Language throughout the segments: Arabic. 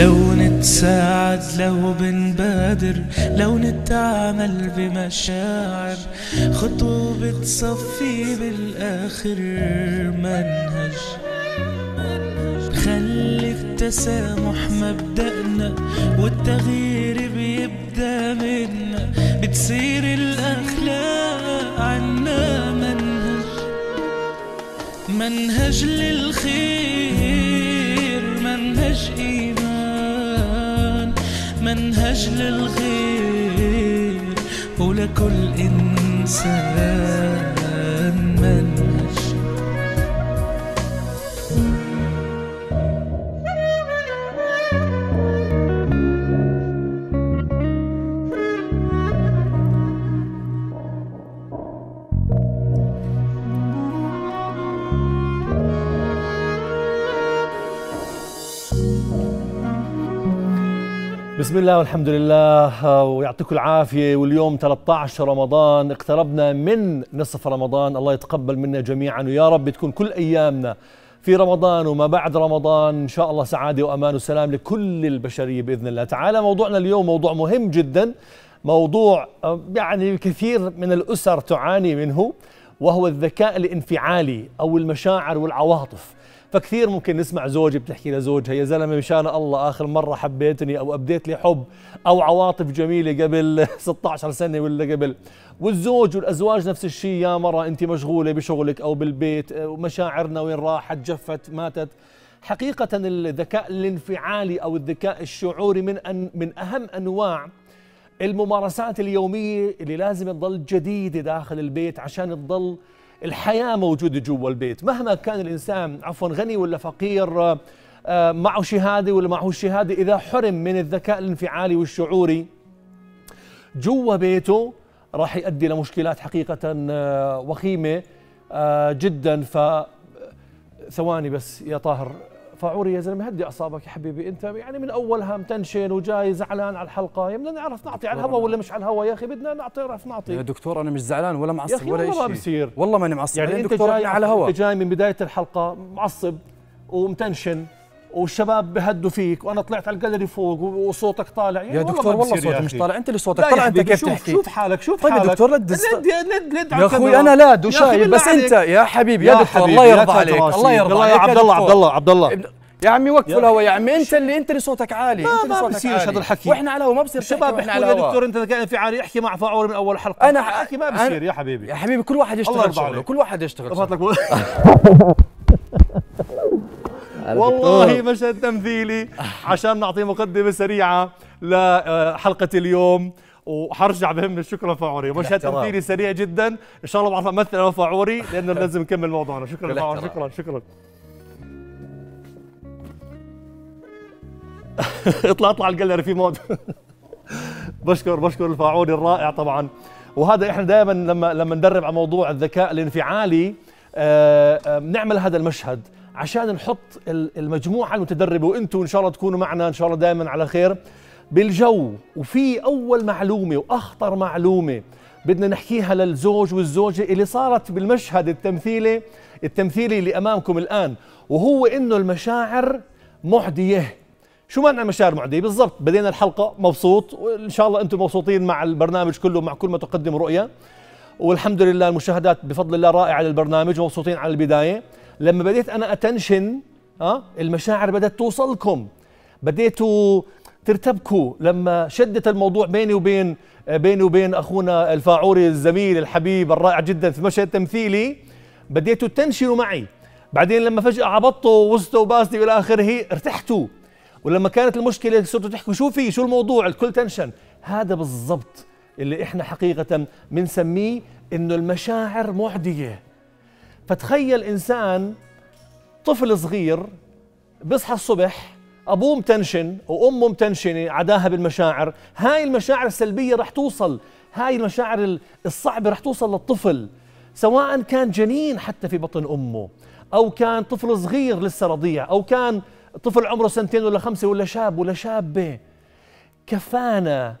لو نتساعد لو بنبادر لو نتعامل بمشاعر خطوة بتصفي بالآخر منهج. خلي التسامح مبدأنا والتغيير بيبدأ منا بتصير الأخلاق عنا منهج. منهج للخير منهج إيمان. منهج للغير ولكل إنسان. بسم الله والحمد لله ويعطيكم العافية. واليوم 13 رمضان اقتربنا من نصف رمضان. الله يتقبل منا جميعا. ويا رب تكون كل أيامنا في رمضان وما بعد رمضان. إن شاء الله سعادة وأمان وسلام لكل البشرية بإذن الله تعالى. موضوعنا اليوم موضوع مهم جدا موضوع آه، يعني كثير من الأسر تعاني منه وهو الذكاء الانفعالي أو المشاعر والعواطف. فكثير ممكن نسمع زوجي بتحكي لزوجها يا زلمة مشان الله آخر مرة حبيتني أو أبديت لي حب أو عواطف جميلة قبل 16 سنة ولا قبل. والزوج والأزواج نفس الشيء يا مرة أنت مشغولة بشغلك أو بالبيت ومشاعرنا وين راحت جفت ماتت. حقيقة الذكاء الانفعالي أو الذكاء الشعوري من أن من أهم أنواع الممارسات اليومية اللي لازم تضل جديدة داخل البيت عشان تضل الحياة موجودة جوا البيت. مهما كان الإنسان عفوا غني ولا فقير آه، آه، معه شهادة ولا معه شهادة إذا حرم من الذكاء الانفعالي والشعوري جوا بيته راح يؤدي لمشكلات حقيقة آه، وخيمة جدا. ف ثواني بس يا طاهر. فعوري يا زلمة هدي أعصابك يا حبيبي. أنت يعني من أولها متنشن وجاي زعلان على الحلقة. يا بدنا نعرف نعطي على الهواء ولا مش على الهواء يا أخي؟ بدنا نعطي نعرف نعطي. يا دكتور أنا مش زعلان ولا معصب ولا شيء بصير. والله ماني معصب. يعني أنت جاي على هواء. انت جاي من بداية الحلقة معصب ومتنشن. والشباب بهدوا فيك وأنا طلعت على الجاليري فوق وصوتك طالع. يعني يا دكتور والله صوتي مش طالع. أنت اللي صوتك. طالع أنت كيف تحكي؟ شوف حالك شوف طيب حالك. دكتور لد يا أخوي أنا لاد وشايف بس انت يا حبيبي يا, يا دكتور الله يرضى عليك. الله يرضى عليك يا عبد الله عبد الله عبد الله يا عمي وقفوا الهواء يا عمي. أنت اللي أنت اللي صوتك عالي. ما أنت ما بصير هذا الحكي. وإحنا على الهواء ما بصير الشباب بيحكوا يا دكتور أنت في عالي احكي مع فاعور من أول حلقة. أنا احكي ما بصير يا حبيبي. يا حبيبي كل واحد يشتغل شغله كل واحد يشتغل والله مشهد تمثيلي. عشان نعطي مقدمة سريعة لحلقة اليوم وحرجع بهمني شكرا فاعوري مشهد تمثيلي سريع جدا. إن شاء الله بعرف امثل أنا فاعوري لأنه لازم نكمل موضوعنا. شكرا فاعوري شكرا شكرا. اطلع اطلع الجاليري في مود بشكر بشكر الفاعولي الرائع طبعا. وهذا إحنا دائما لما لما ندرب على موضوع الذكاء الانفعالي بنعمل هذا المشهد. عشان نحط المجموعة المتدربة وأنتم إن شاء الله تكونوا معنا إن شاء الله دائما على خير بالجو. وفي أول معلومة وأخطر معلومة بدنا نحكيها للزوج والزوجة اللي صارت بالمشهد التمثيلي التمثيلي اللي أمامكم الآن وهو إنه المشاعر معدية. شو معنى مشاعر معدية؟ بالضبط بدينا الحلقة مبسوط وإن شاء الله أنتم مبسوطين مع البرنامج كله مع كل ما تقدم رؤية. والحمد لله المشاهدات بفضل الله رائعة للبرنامج مبسوطين على البداية. لما بديت أنا أتنشن آه المشاعر بدأت توصلكم. بديتوا ترتبكوا لما شدت الموضوع بيني وبين بيني وبين أخونا الفاعوري الزميل الحبيب الرائع جدا في مشهد تمثيلي. بديتوا تنشنوا معي. بعدين لما فجأة عبطوا وسطوا وباسني والى آخره ارتحتوا. ولما كانت المشكلة صرتوا تحكوا شو في شو الموضوع الكل تنشن. هذا بالضبط اللي إحنا حقيقه بنسميه إنه المشاعر معدية. فتخيل إنسان طفل صغير بيصحى الصبح أبوه متنشن وأمه متنشنة عداها بالمشاعر. هاي المشاعر السلبية رح توصل هاي المشاعر الصعبة رح توصل للطفل سواء كان جنين حتى في بطن أمه أو كان طفل صغير لسه رضيع أو كان طفل عمره سنتين ولا خمسة ولا شاب ولا شابة. كفانا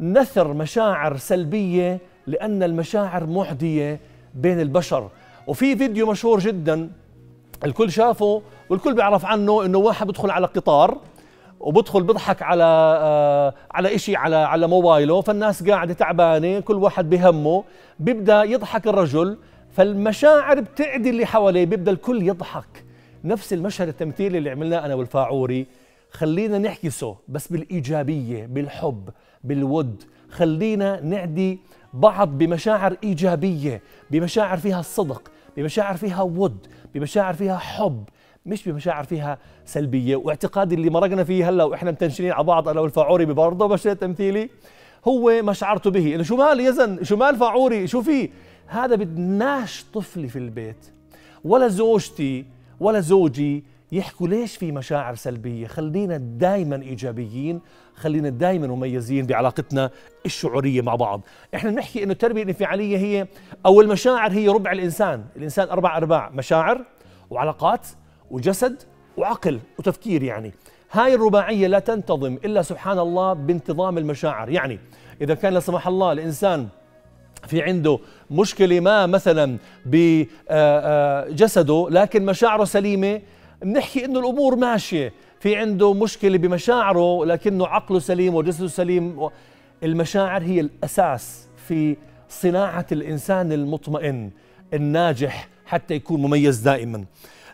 نثر مشاعر سلبية لأن المشاعر معدية بين البشر. وفي فيديو مشهور جدا الكل شافه والكل بيعرف عنه إنه واحد بدخل على قطار وبدخل بضحك على آه على شيء على على موبايله فالناس قاعدة تعبانة كل واحد بهمه بيبدأ يضحك الرجل فالمشاعر بتعدي اللي حواليه بيبدأ الكل يضحك. نفس المشهد التمثيلي اللي عملناه أنا والفاعوري. خلينا نحكسه بس بالإيجابية بالحب. بالود. خلينا نعدي بعض بمشاعر إيجابية بمشاعر فيها الصدق بمشاعر فيها ود بمشاعر فيها حب مش بمشاعر فيها سلبية. واعتقادي اللي مرقنا فيه هلا وإحنا متنشنين على بعض أنا والفاعوري ببرضه مشهد تمثيلي هو ما شعرت به. إنه شو مال يزن شو مال فاعوري شو في هذا بدناش طفلي في البيت ولا زوجتي ولا زوجي يحكوا ليش في مشاعر سلبية؟ خلينا دايما إيجابيين خلينا دايما مميزين بعلاقتنا الشعورية مع بعض. إحنا بنحكي إنه التربية الانفعالية هي أو المشاعر هي ربع الإنسان. الإنسان أربع أرباع مشاعر وعلاقات وجسد وعقل وتفكير يعني. هاي الرباعية لا تنتظم إلا سبحان الله بانتظام المشاعر. يعني إذا كان لا سمح الله الإنسان في عنده مشكلة ما مثلا بجسده لكن مشاعره سليمة بنحكي إنه الأمور ماشية. في عنده مشكلة بمشاعره لكنه عقله سليم وجسده سليم. المشاعر هي الأساس في صناعة الإنسان المطمئن الناجح حتى يكون مميز دائما.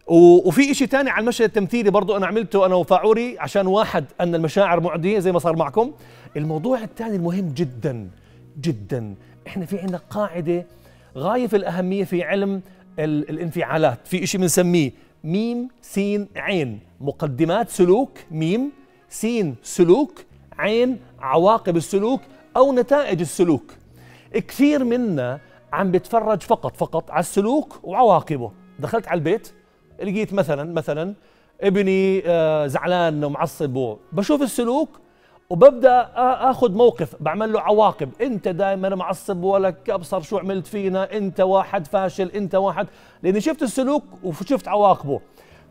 وفي شيء ثاني على المشهد التمثيلي برضه أنا عملته أنا وفاعوري عشان واحد أن المشاعر معدية زي ما صار معكم. الموضوع الثاني المهم جدا جدا. إحنا في عندنا قاعدة غاية في الأهمية في علم الانفعالات. في شيء بنسميه ميم سين عين. مقدمات سلوك ميم سين سلوك عين عواقب السلوك أو نتائج السلوك. كثير منا عم بتفرج فقط فقط على السلوك وعواقبه. دخلت على البيت لقيت مثلا مثلا ابني آه، زعلان ومعصب بشوف السلوك وببدأ أخذ موقف بعمل له عواقب. أنت دائما معصب ولك أبصر شو عملت فينا أنت واحد فاشل أنت واحد. لأني شفت السلوك وشفت عواقبه.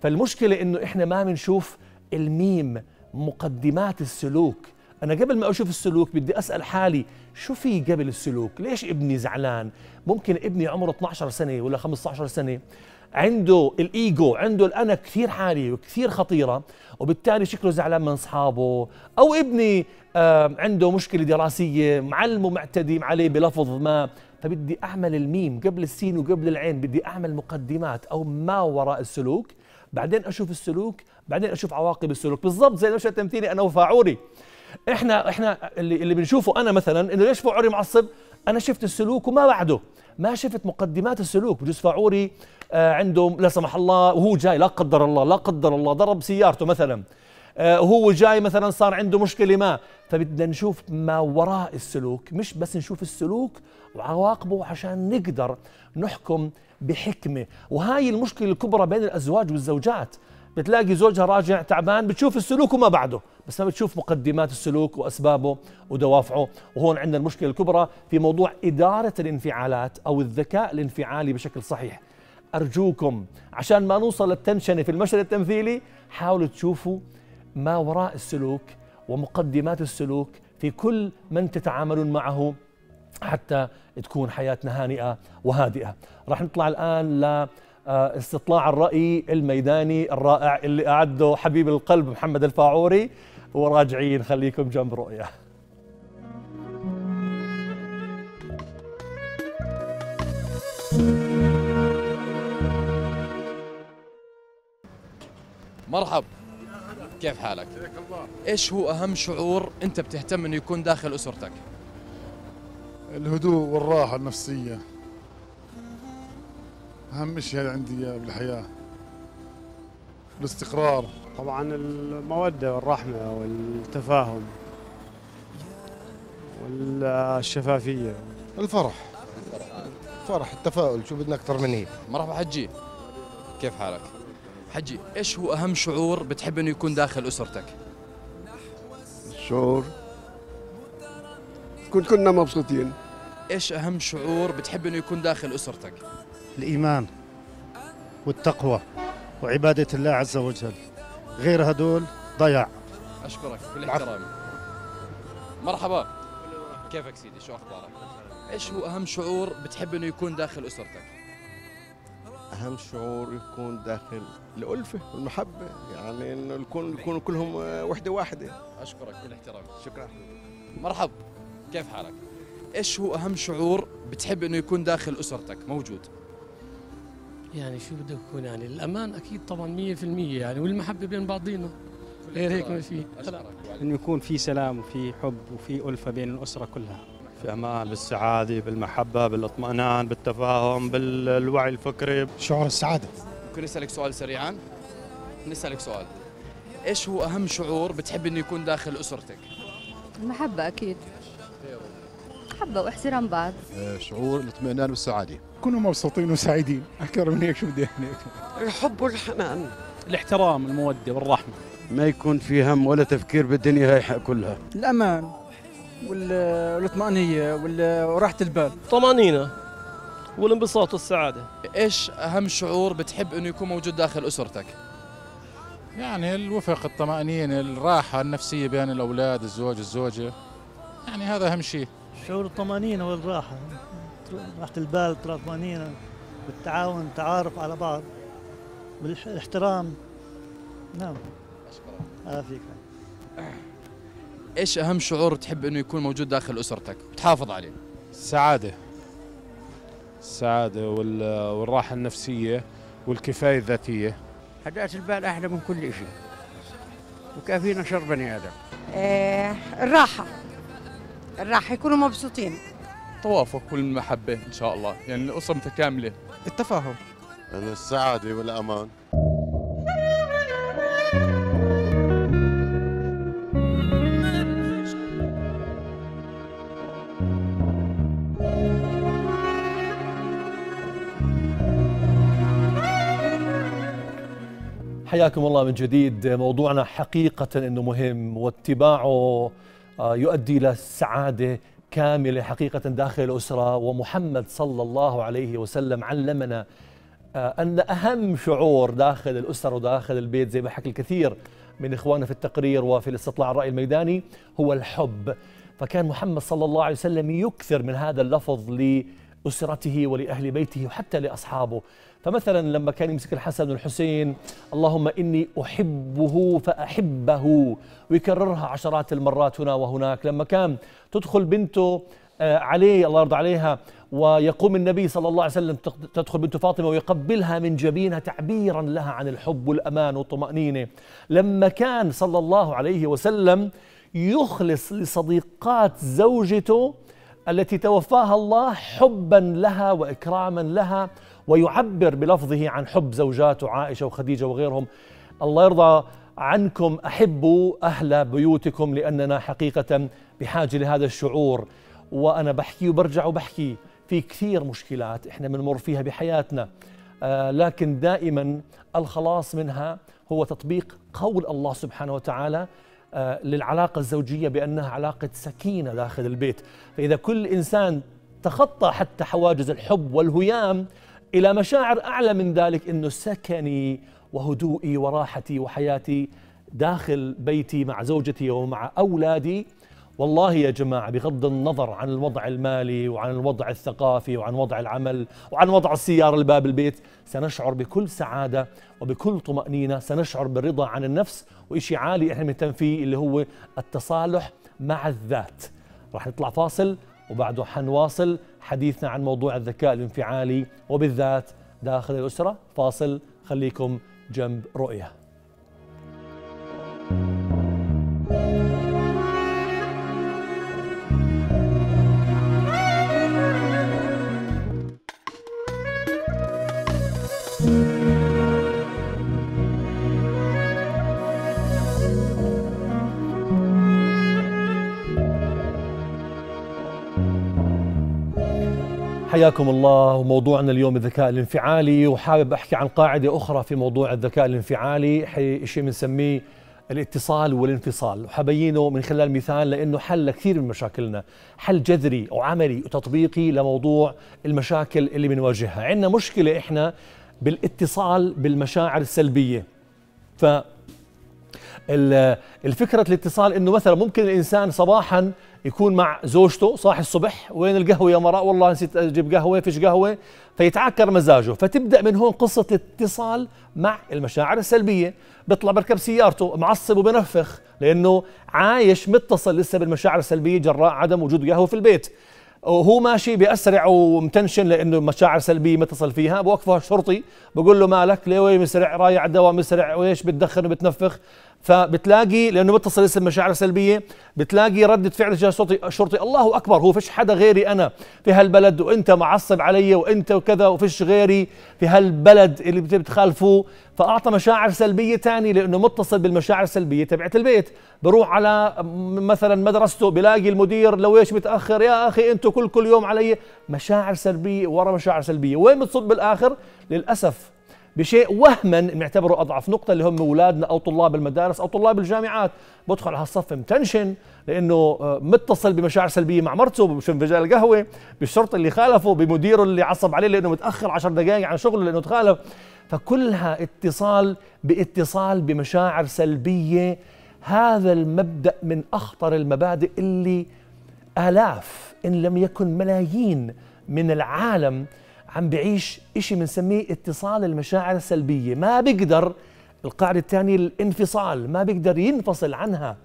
فالمشكلة إنه إحنا ما بنشوف الميم مقدمات السلوك. أنا قبل ما أشوف السلوك بدي أسأل حالي شو في قبل السلوك؟ ليش ابني زعلان؟ ممكن ابني عمره 12 سنة ولا 15 سنة. عنده الإيجو عنده الأنا كثير عاليه وكثير خطيرة وبالتالي شكله زعلان من أصحابه. أو ابني عنده مشكلة دراسية معلمه معتدي عليه بلفظ ما. فبدي أعمل الميم قبل السين وقبل العين بدي أعمل مقدمات أو ما وراء السلوك بعدين أشوف السلوك بعدين أشوف عواقب السلوك. بالضبط زي المشهد التمثيلي أنا وفاعوري. إحنا إحنا اللي, اللي بنشوفه أنا مثلا إنه ليش فاعوري معصب؟ أنا شفت السلوك وما بعده. ما شفت مقدمات السلوك بجوز فاعوري آه عنده لا سمح الله وهو جاي لا قدر الله لا قدر الله ضرب سيارته مثلا. آه وهو جاي مثلا صار عنده مشكلة ما. فبدنا نشوف ما وراء السلوك مش بس نشوف السلوك وعواقبه عشان نقدر نحكم بحكمة. وهاي المشكلة الكبرى بين الأزواج والزوجات. بتلاقي زوجها راجع تعبان بتشوف السلوك وما بعده بس ما بتشوف مقدمات السلوك وأسبابه ودوافعه. وهون عندنا المشكلة الكبرى في موضوع إدارة الانفعالات أو الذكاء الانفعالي بشكل صحيح. أرجوكم. عشان ما نوصل للتنشنة في المشهد التمثيلي حاولوا تشوفوا ما وراء السلوك ومقدمات السلوك في كل من تتعاملون معه حتى تكون حياتنا هانئة وهادئة. راح نطلع الآن ل آه، استطلاع الرأي الميداني الرائع اللي أعده حبيب القلب محمد الفاعوري. وراجعين خليكم جنب رؤية. مرحب كيف حالك؟ إيش هو أهم شعور أنت بتهتم أنه يكون داخل أسرتك؟ الهدوء والراحة النفسية. أهم شيء عندي بالحياة. الاستقرار. طبعا المودة والرحمة والتفاهم والشفافية. الفرح. فرح التفاؤل شو بدنا أكثر من هيك. مرحبا حجي. كيف حالك؟ حجي إيش هو أهم شعور بتحب إنه يكون داخل أسرتك؟ الشعور كنت كنا مبسوطين إيش أهم شعور بتحب إنه يكون داخل أسرتك؟ الإيمان والتقوى وعبادة الله عز وجل غير هدول ضياع أشكرك كل احترامي مرحبا كيفك سيدي شو أخبارك؟ إيش هو أهم شعور بتحب إنه يكون داخل أسرتك؟ أهم شعور يكون داخل الألفة والمحبة يعني إنه يكون يكونوا كلهم وحدة واحدة. أشكرك كل احترام شكرا. مرحب. كيف حالك؟ إيش هو أهم شعور بتحب إنه يكون داخل أسرتك؟ موجود. يعني شو بدك يكون؟ يعني الأمان أكيد طبعا 100% يعني والمحبة بين بعضينا. غير هيك ما في. إنه يكون في سلام وفي حب وفي ألفة بين الأسرة كلها. في أمان بالسعادة بالمحبة بالاطمئنان بالتفاهم بالوعي الفكري. شعور السعادة. ممكن نسألك سؤال سريعا؟ نسألك سؤال. إيش هو أهم شعور بتحب إنه يكون داخل أسرتك؟ المحبة أكيد. محبة واحترام بعض. شعور الاطمئنان والسعادة. كونوا مبسوطين وسعيدين. أكثر من هيك شو بدي يعني الحب والحنان. الاحترام المودة والرحمة. ما يكون في هم ولا تفكير بالدنيا هاي كلها. الأمان. والاطمئنانيه وراحة البال. طمأنينة والانبساط والسعادة. إيش أهم شعور بتحب إنه يكون موجود داخل أسرتك؟ يعني الوفق الطمأنينة الراحة النفسية بين الأولاد الزوج الزوجة. يعني هذا أهم شيء. شعور الطمأنينة والراحة. راحة البال الطمأنينة والتعاون التعارف على بعض بالاحترام نعم. هذا فيك إيش أهم شعور تحب إنه يكون موجود داخل أسرتك؟ وتحافظ عليه. السعادة. السعادة والراحة النفسية والكفاية الذاتية. هدأة البال أحلى من كل شيء وكافينا شر بني آدم. آه الراحة. الراحة يكونوا مبسوطين. التوافق والمحبه إن شاء الله. يعني الأسرة متكاملة. التفاهم. يعني السعادة حياكم الله من جديد. موضوعنا حقيقة أنه مهم واتباعه آه، يؤدي إلى سعادة كاملة حقيقة داخل الأسرة. ومحمد صلى الله عليه وسلم علمنا آه، أن أهم شعور داخل الأسرة وداخل البيت زي ما حكى الكثير من إخواننا في التقرير وفي الاستطلاع الرأي الميداني هو الحب. فكان محمد صلى الله عليه وسلم يكثر من هذا اللفظ لأسرته ولأهل بيته وحتى لأصحابه. فمثلا لما كان يمسك الحسن والحسين اللهم إني أحبه فأحبه ويكررها عشرات المرات هنا وهناك. لما كان تدخل بنته آه، عليه الله يرضى عليها ويقوم النبي صلى الله عليه وسلم تدخل بنت فاطمة ويقبلها من جبينها تعبيرا لها عن الحب والأمان والطمأنينة. لما كان صلى الله عليه وسلم يخلص لصديقات زوجته التي توفاها الله حبا لها واكراما لها ويعبر بلفظه عن حب زوجاته عائشة وخديجة وغيرهم. الله يرضى عنكم أحبوا أهل بيوتكم لأننا حقيقة بحاجة لهذا الشعور. وأنا بحكي وبرجع وبحكي في كثير مشكلات إحنا بنمر فيها بحياتنا. آه لكن دائما الخلاص منها هو تطبيق قول الله سبحانه وتعالى آه للعلاقة الزوجية بأنها علاقة سكينة داخل البيت. فإذا كل إنسان تخطى حتى حواجز الحب والهيام إلى مشاعر أعلى من ذلك إنه سكني وهدوئي وراحتي وحياتي داخل بيتي مع زوجتي ومع أولادي والله يا جماعة بغض النظر عن الوضع المالي وعن الوضع الثقافي وعن وضع العمل وعن وضع السيارة لباب البيت سنشعر بكل سعادة وبكل طمأنينة سنشعر بالرضا عن النفس وإشي عالي إحنا بنهتم فيه اللي هو التصالح مع الذات. راح نطلع فاصل وبعده حنواصل حديثنا عن موضوع الذكاء الانفعالي وبالذات داخل الأسرة. فاصل خليكم جنب رؤية. حياكم الله. وموضوعنا اليوم الذكاء الانفعالي وحابب أحكي عن قاعدة أخرى في موضوع الذكاء الانفعالي شيء بنسميه الاتصال والانفصال. وحبينه من خلال مثال لأنه حل لكثير من مشاكلنا. حل جذري وعملي وتطبيقي لموضوع المشاكل اللي بنواجهها. عندنا مشكلة إحنا بالاتصال بالمشاعر السلبية. ف الفكرة الاتصال إنه مثلا ممكن الإنسان صباحا يكون مع زوجته صاحي الصبح وين القهوة يا مراء والله نسيت أجيب قهوة فيش قهوة. فيتعكر مزاجه. فتبدأ من هون قصة الاتصال مع المشاعر السلبية. بيطلع بركب سيارته معصب وبنفخ لأنه عايش متصل لسه بالمشاعر السلبية جراء عدم وجود قهوة في البيت. وهو ماشي بيسرع ومتنشن لأنه مشاعر سلبية متصل فيها. بوقفه الشرطي بقول له مالك ليه وين مسرع؟ رايح على الدواء مسرع وإيش بتدخن وبتنفخ؟ فبتلاقي لأنه متصل اسم مشاعر سلبية بتلاقي ردة فعل الشرطي الشرطي الله أكبر هو فيش حدا غيري أنا في هالبلد وإنت معصب علي وإنت وكذا وفيش غيري في هالبلد اللي بتخالفوه فأعطى مشاعر سلبية ثانية لأنه متصل بالمشاعر السلبية تبعت البيت. بروح على مثلا مدرسته بلاقي المدير لو إيش متأخر يا أخي إنتوا كل كل يوم علي. مشاعر سلبية ورا مشاعر سلبية. وين بتصب بالآخر؟ للأسف بشيء وهما نعتبره أضعف نقطة اللي هم اولادنا أو طلاب المدارس أو طلاب الجامعات. بدخل على هالصف متنشن لأنه آه، متصل بمشاعر سلبية مع مرته بفنجان القهوة بالشرطي اللي خالفه بمديره اللي عصب عليه لأنه متأخر عشر دقائق عن شغله لأنه تخالف. فكلها اتصال باتصال بمشاعر سلبية. هذا المبدأ من أخطر المبادئ اللي آلاف إن لم يكن ملايين من العالم عم بعيش إشي بنسميه اتصال المشاعر السلبية. ما بيقدر القاعدة الثانية الانفصال ما بيقدر ينفصل عنها.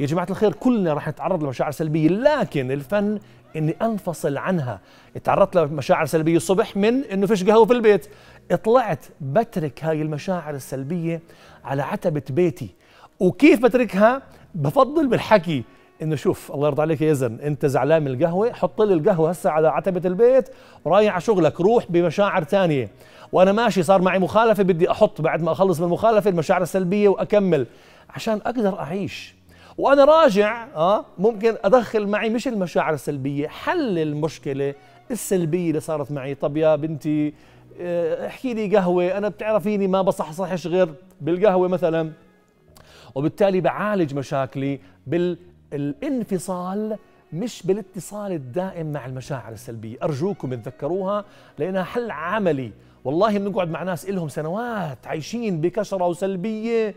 يا جماعة الخير كلنا رح نتعرض لمشاعر سلبية لكن الفن إني أنفصل عنها. تعرضت لمشاعر سلبية الصبح من إنه فيش قهوة في البيت. طلعت بترك هاي المشاعر السلبية على عتبة بيتي. وكيف بتركها؟ بفضل بالحكي. إنه شوف الله يرضى عليك يا يزن أنت زعلان من القهوة حط لي القهوة هسه على عتبة البيت ورايح على شغلك روح بمشاعر ثانية وأنا ماشي صار معي مخالفة بدي أحط بعد ما أخلص من المخالفة المشاعر السلبية وأكمل. عشان أقدر أعيش. وأنا راجع آه ممكن أدخل معي مش المشاعر السلبية حل المشكلة السلبية اللي صارت معي. طب يا بنتي آه، احكي لي قهوة أنا بتعرفيني ما بصحصحش غير بالقهوة مثلا. وبالتالي بعالج مشاكلي بال الانفصال مش بالاتصال الدائم مع المشاعر السلبية. أرجوكم تذكروها لأنها حل عملي. والله بنقعد مع ناس إلهم سنوات عايشين بكشرة وسلبية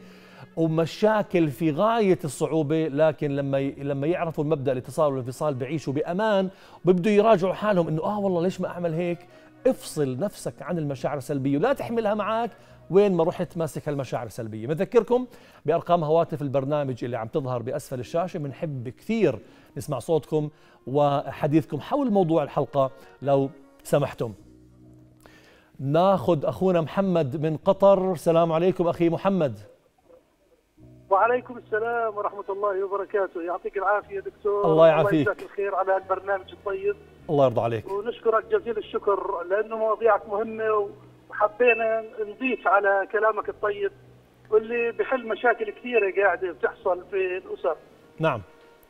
ومشاكل في غاية الصعوبة لكن لما لما يعرفوا المبدأ الاتصال والانفصال بيعيشوا بأمان وبيبدوا يراجعوا حالهم إنه آه والله ليش ما أعمل هيك؟ افصل نفسك عن المشاعر السلبية ولا تحملها معك وين ما رحت ماسك هالمشاعر السلبية. بذكركم بأرقام هواتف البرنامج اللي عم تظهر بأسفل الشاشة. بنحب كثير نسمع صوتكم وحديثكم حول موضوع الحلقة لو سمحتم. ناخذ أخونا محمد من قطر. السلام عليكم أخي محمد. وعليكم السلام ورحمة الله وبركاته. يعطيك العافية دكتور. الله يعافيك. الله يجزاك الخير على البرنامج الطيب. الله يرضى عليك. ونشكرك جزيل الشكر لأنه مواضيعك مهمة وحبينا نضيف على كلامك الطيب واللي بحل مشاكل كثيرة قاعدة بتحصل في الأسر. نعم.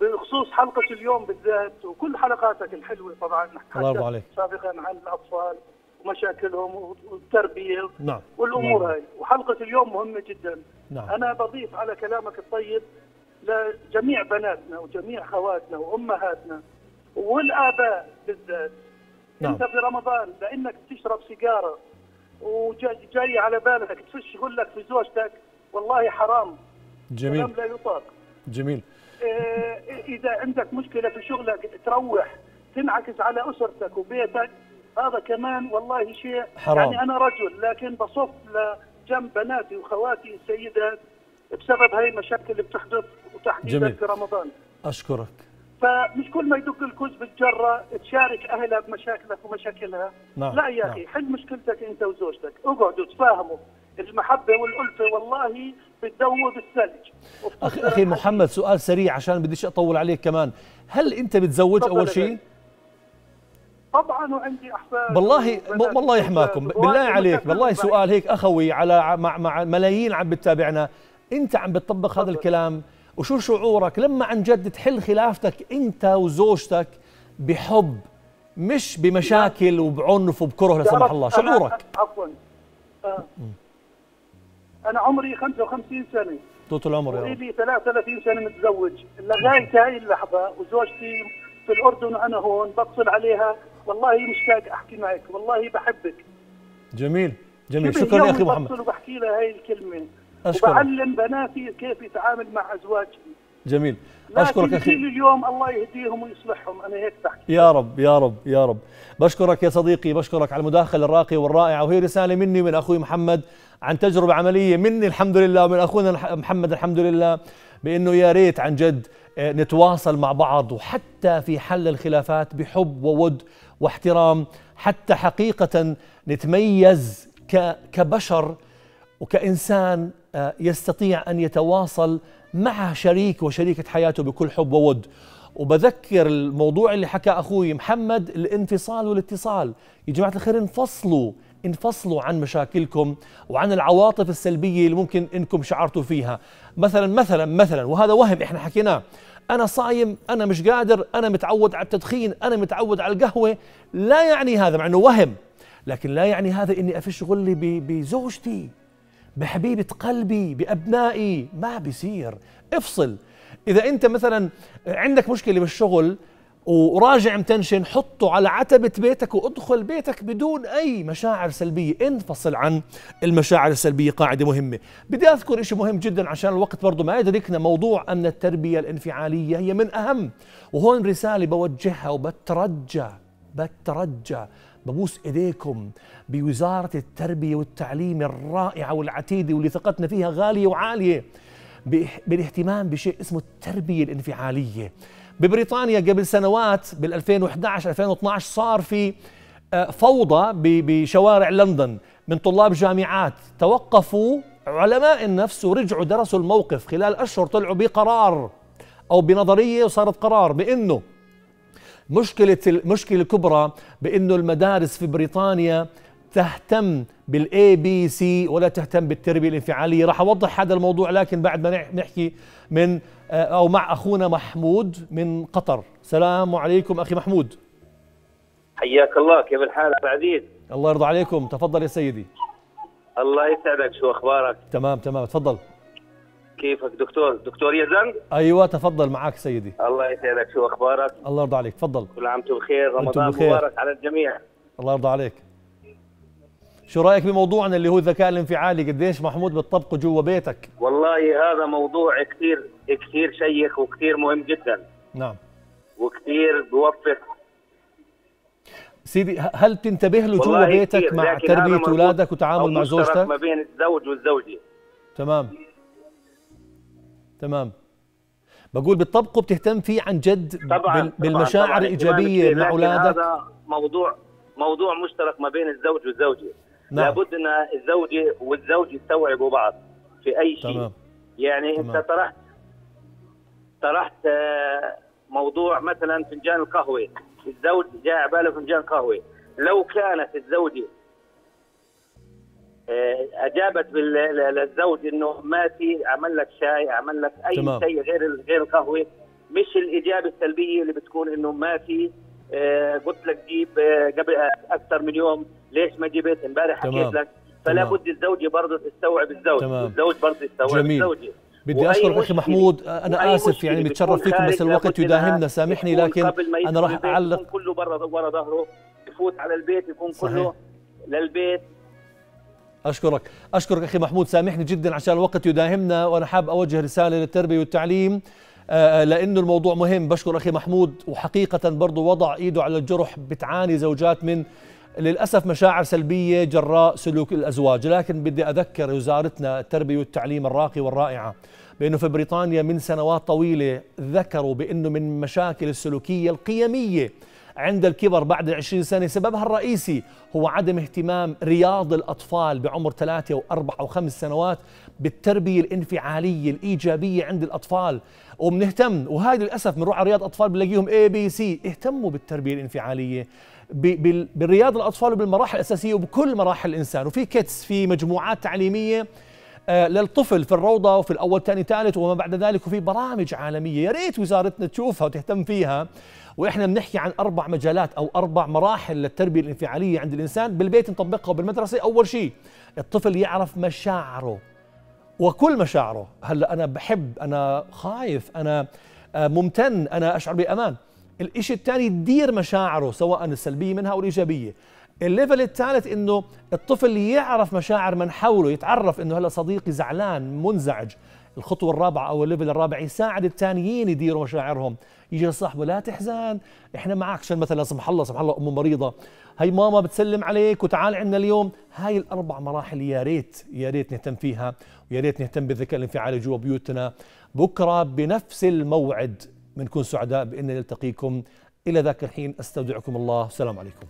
بخصوص حلقة اليوم بالذات وكل حلقاتك الحلوة طبعا. الله عليك. سابقا عن الأطفال ومشاكلهم والتربية نعم. والأمور نعم. هاي. وحلقة اليوم مهمة جدا. نعم. أنا بضيف على كلامك الطيب لجميع بناتنا وجميع خواتنا وأمهاتنا والآباء بالذات. نعم. أنت في رمضان لأنك تشرب سيجارة. وجاي على بالك تفش لك في زوجتك والله حرام. جميل. لا يطاق. جميل. إيه إذا عندك مشكلة في شغلك تروح تنعكس على أسرتك وبيتك. هذا كمان والله شيء حرام. يعني أنا رجل لكن بصف لجنب بناتي وخواتي السيدات بسبب هاي المشاكل اللي بتحدث وتحديدا في رمضان. أشكرك. فمش كل ما يدق الكوز بالجرة تشارك اهلها بمشاكلك ومشاكلها. نعم. لا يا أخي نعم. حل مشكلتك أنت وزوجتك. اقعدوا تفاهموا المحبة والألفة والله بتذوب الثلج. أخي أخي محمد سؤال سريع عشان بديش أطول عليك كمان. هل أنت بتزوج أول شيء؟ طبعا وعندي أحفاد. بالله والله يحماكم. بالله عليك بالله سؤال هيك أخوي على مع مع ملايين عم بتتابعنا. أنت عم بتطبق هذا الكلام وشو شعورك لما عن جد تحل خلافتك انت وزوجتك بحب مش بمشاكل وبعنف وبكره لا سمح الله. شعورك؟ عفوا. آه. أنا عمري 55 سنة. طول العمر يا لي 33 سنة متزوج. لغاية هاي اللحظة وزوجتي في الأردن وأنا هون بتصل عليها والله مشتاق أحكي معك والله بحبك. جميل جميل. شكرا يا أخي محمد. بتصل وبحكي لها هاي الكلمة؟ أشكرك. وبعلم بناتي كيف يتعامل مع ازواجهم جميل. أشكرك أخي. اليوم الله يهديهم ويصلحهم. أنا هيك بحكي يا رب يا رب يا رب. بشكرك يا صديقي بشكرك على المداخلة الراقية والرائعة وهي رسالة مني ومن أخوي محمد عن تجربة عملية مني الحمد لله ومن أخونا محمد الحمد لله بإنه يا ريت عن جد آه، نتواصل مع بعض وحتى في حل الخلافات بحب وود واحترام حتى حقيقة نتميز كبشر وكإنسان آه، يستطيع أن يتواصل مع شريك وشريكة حياته بكل حب وود. وبذكر الموضوع اللي حكى أخوي محمد الانفصال والاتصال. يا جماعة الخير انفصلوا انفصلوا عن مشاكلكم وعن العواطف السلبية اللي ممكن إنكم شعرتوا فيها. مثلا مثلا مثلا وهذا وهم إحنا حكيناه. أنا صايم أنا مش قادر أنا متعود على التدخين أنا متعود على القهوة. لا يعني هذا مع إنه وهم لكن لا يعني هذا إني أفش غلي بزوجتي. بحبيبة قلبي بأبنائي. ما بيصير. افصل. إذا أنت مثلا عندك مشكلة بالشغل وراجع متنشن حطه على عتبة بيتك وادخل بيتك بدون أي مشاعر سلبية. انفصل عن المشاعر السلبية قاعدة مهمة. بدي أذكر شيء مهم جدا عشان الوقت برضو ما يدركنا موضوع أن التربية الانفعالية هي من أهم. وهون رسالة بوجهها وبترجى بترجى. ببوس إيديكم بوزارة التربية والتعليم الرائعة والعتيدة واللي ثقتنا فيها غالية وعالية بالاهتمام بشيء اسمه التربية الانفعالية. ببريطانيا قبل سنوات بال 2011 2012 صار في آه، فوضى بشوارع لندن من طلاب جامعات. توقفوا علماء النفس ورجعوا درسوا الموقف خلال أشهر طلعوا بقرار أو بنظرية وصارت قرار بإنه مشكلة المشكلة الكبرى بإنه المدارس في بريطانيا تهتم بال ABC ولا تهتم بالتربية الانفعالية. راح أوضح هذا الموضوع لكن بعد ما نحكي من آه، أو مع أخونا محمود من قطر. السلام عليكم أخي محمود. حياك الله كيف الحال عزيز؟ الله يرضى عليكم. تفضل يا سيدي. الله يسعدك شو أخبارك؟ تمام تمام. تفضل. كيفك دكتور؟ دكتور يزن؟ أيوه تفضل معك سيدي. الله يسعدك. شو أخبارك؟ الله يرضى عليك. تفضل. كل عام وأنتم بخير. رمضان بخير. مبارك على الجميع. الله يرضى عليك. شو رأيك بموضوعنا اللي هو الذكاء الانفعالي؟ قديش محمود بتطبقه جوا بيتك؟ والله هذا موضوع كثير كثير شيق وكثير مهم جدا. نعم. وكثير بوفق. سيدي هل بتنتبه له جوا بيتك مع تربية اولادك وتعامل مع زوجتك ما بين الزوج والزوجة. تمام. تمام. بقول بتطبقه بتهتم فيه عن جد طبعا بالمشاعر طبعاً الإيجابية مع أولادك. هذا موضوع موضوع مشترك ما بين الزوج والزوجة. نعم. لابد أن الزوجه والزوج يستوعبوا بعض في أي شيء. تمام. يعني تمام. انت طرحت طرحت آه، موضوع مثلا فنجان القهوة. الزوج جاء على باله فنجان قهوة. لو كانت الزوجة أجابت للزوج إنه ما في عمل لك شاي عمل لك أي تمام. شيء غير غير القهوة. مش الإجابة السلبية اللي بتكون إنه ما في آه، قلت لك جيب آه، قبل أكثر من يوم. ليش ما جبت؟ امبارح حكيت لك. فلا بد الزوجه برضه تستوعب الزوج. تمام. والزوج برضه يستوعب جميل. الزوجه بدي أشكرك أخي محمود. أنا آسف يعني متشرف فيكم بس الوقت يداهمنا. سامحني لكن أنا راح أعلق كله برا ورا ظهره. يفوت على البيت يكون صحيح. كله للبيت. أشكرك. أشكرك أخي محمود سامحني جدا عشان الوقت يداهمنا وأنا حاب أوجه رسالة للتربية والتعليم. آه، لأنه الموضوع مهم. بشكر أخي محمود وحقيقة برضه وضع إيده على الجرح بتعاني زوجات من للأسف مشاعر سلبية جراء سلوك الأزواج. لكن بدي أذكر وزارتنا التربية والتعليم الراقي والرائعة بأنه في بريطانيا من سنوات طويلة ذكروا بأنه من مشاكل السلوكية القيمية عند الكبر بعد العشرين سنة. سببها الرئيسي هو عدم اهتمام رياض الأطفال بعمر ثلاثة أو أربع أو خمس سنوات بالتربية الانفعالية الإيجابية عند الأطفال. وبنهتم وهذا للأسف بنروح على رياض أطفال بنلاقيهم اي بي سي اهتموا بالتربية الانفعالية بالرياض الأطفال وبالمراحل الأساسية وبكل مراحل الإنسان. وفي كيتس في مجموعات تعليمية آه، للطفل في الروضة وفي الأول ثاني ثالث وما بعد ذلك وفي برامج عالمية. يا ريت وزارتنا تشوفها وتهتم فيها. وإحنا بنحكي عن أربع مجالات أو أربع مراحل للتربية الانفعالية عند الإنسان بالبيت نطبقها وبالمدرسة. أول شيء الطفل يعرف مشاعره. وكل مشاعره. هلأ أنا بحب أنا خايف أنا آه، ممتن أنا أشعر بأمان. الشيء الثاني تدير مشاعره سواء السلبية منها أو الإيجابية. ال level الثالث إنه الطفل يعرف مشاعر من حوله يتعرف إنه هلأ صديقي زعلان منزعج. الخطوة الرابعة أو ال level الرابع يساعد الثانيين يديروا مشاعرهم. يجي لصاحبه لا تحزن إحنا معك عشان مثلا سمح الله سمح الله ام مريضة. هي ماما بتسلم عليك وتعال عندنا اليوم. هاي الأربع مراحل يا ريت يا ريت نهتم فيها ويا ريت نهتم بالذكاء الانفعالي جوا بيوتنا. بكرة بنفس الموعد بنكون سعداء بان نلتقيكم. إلى ذاك الحين أستودعكم الله. السلام عليكم.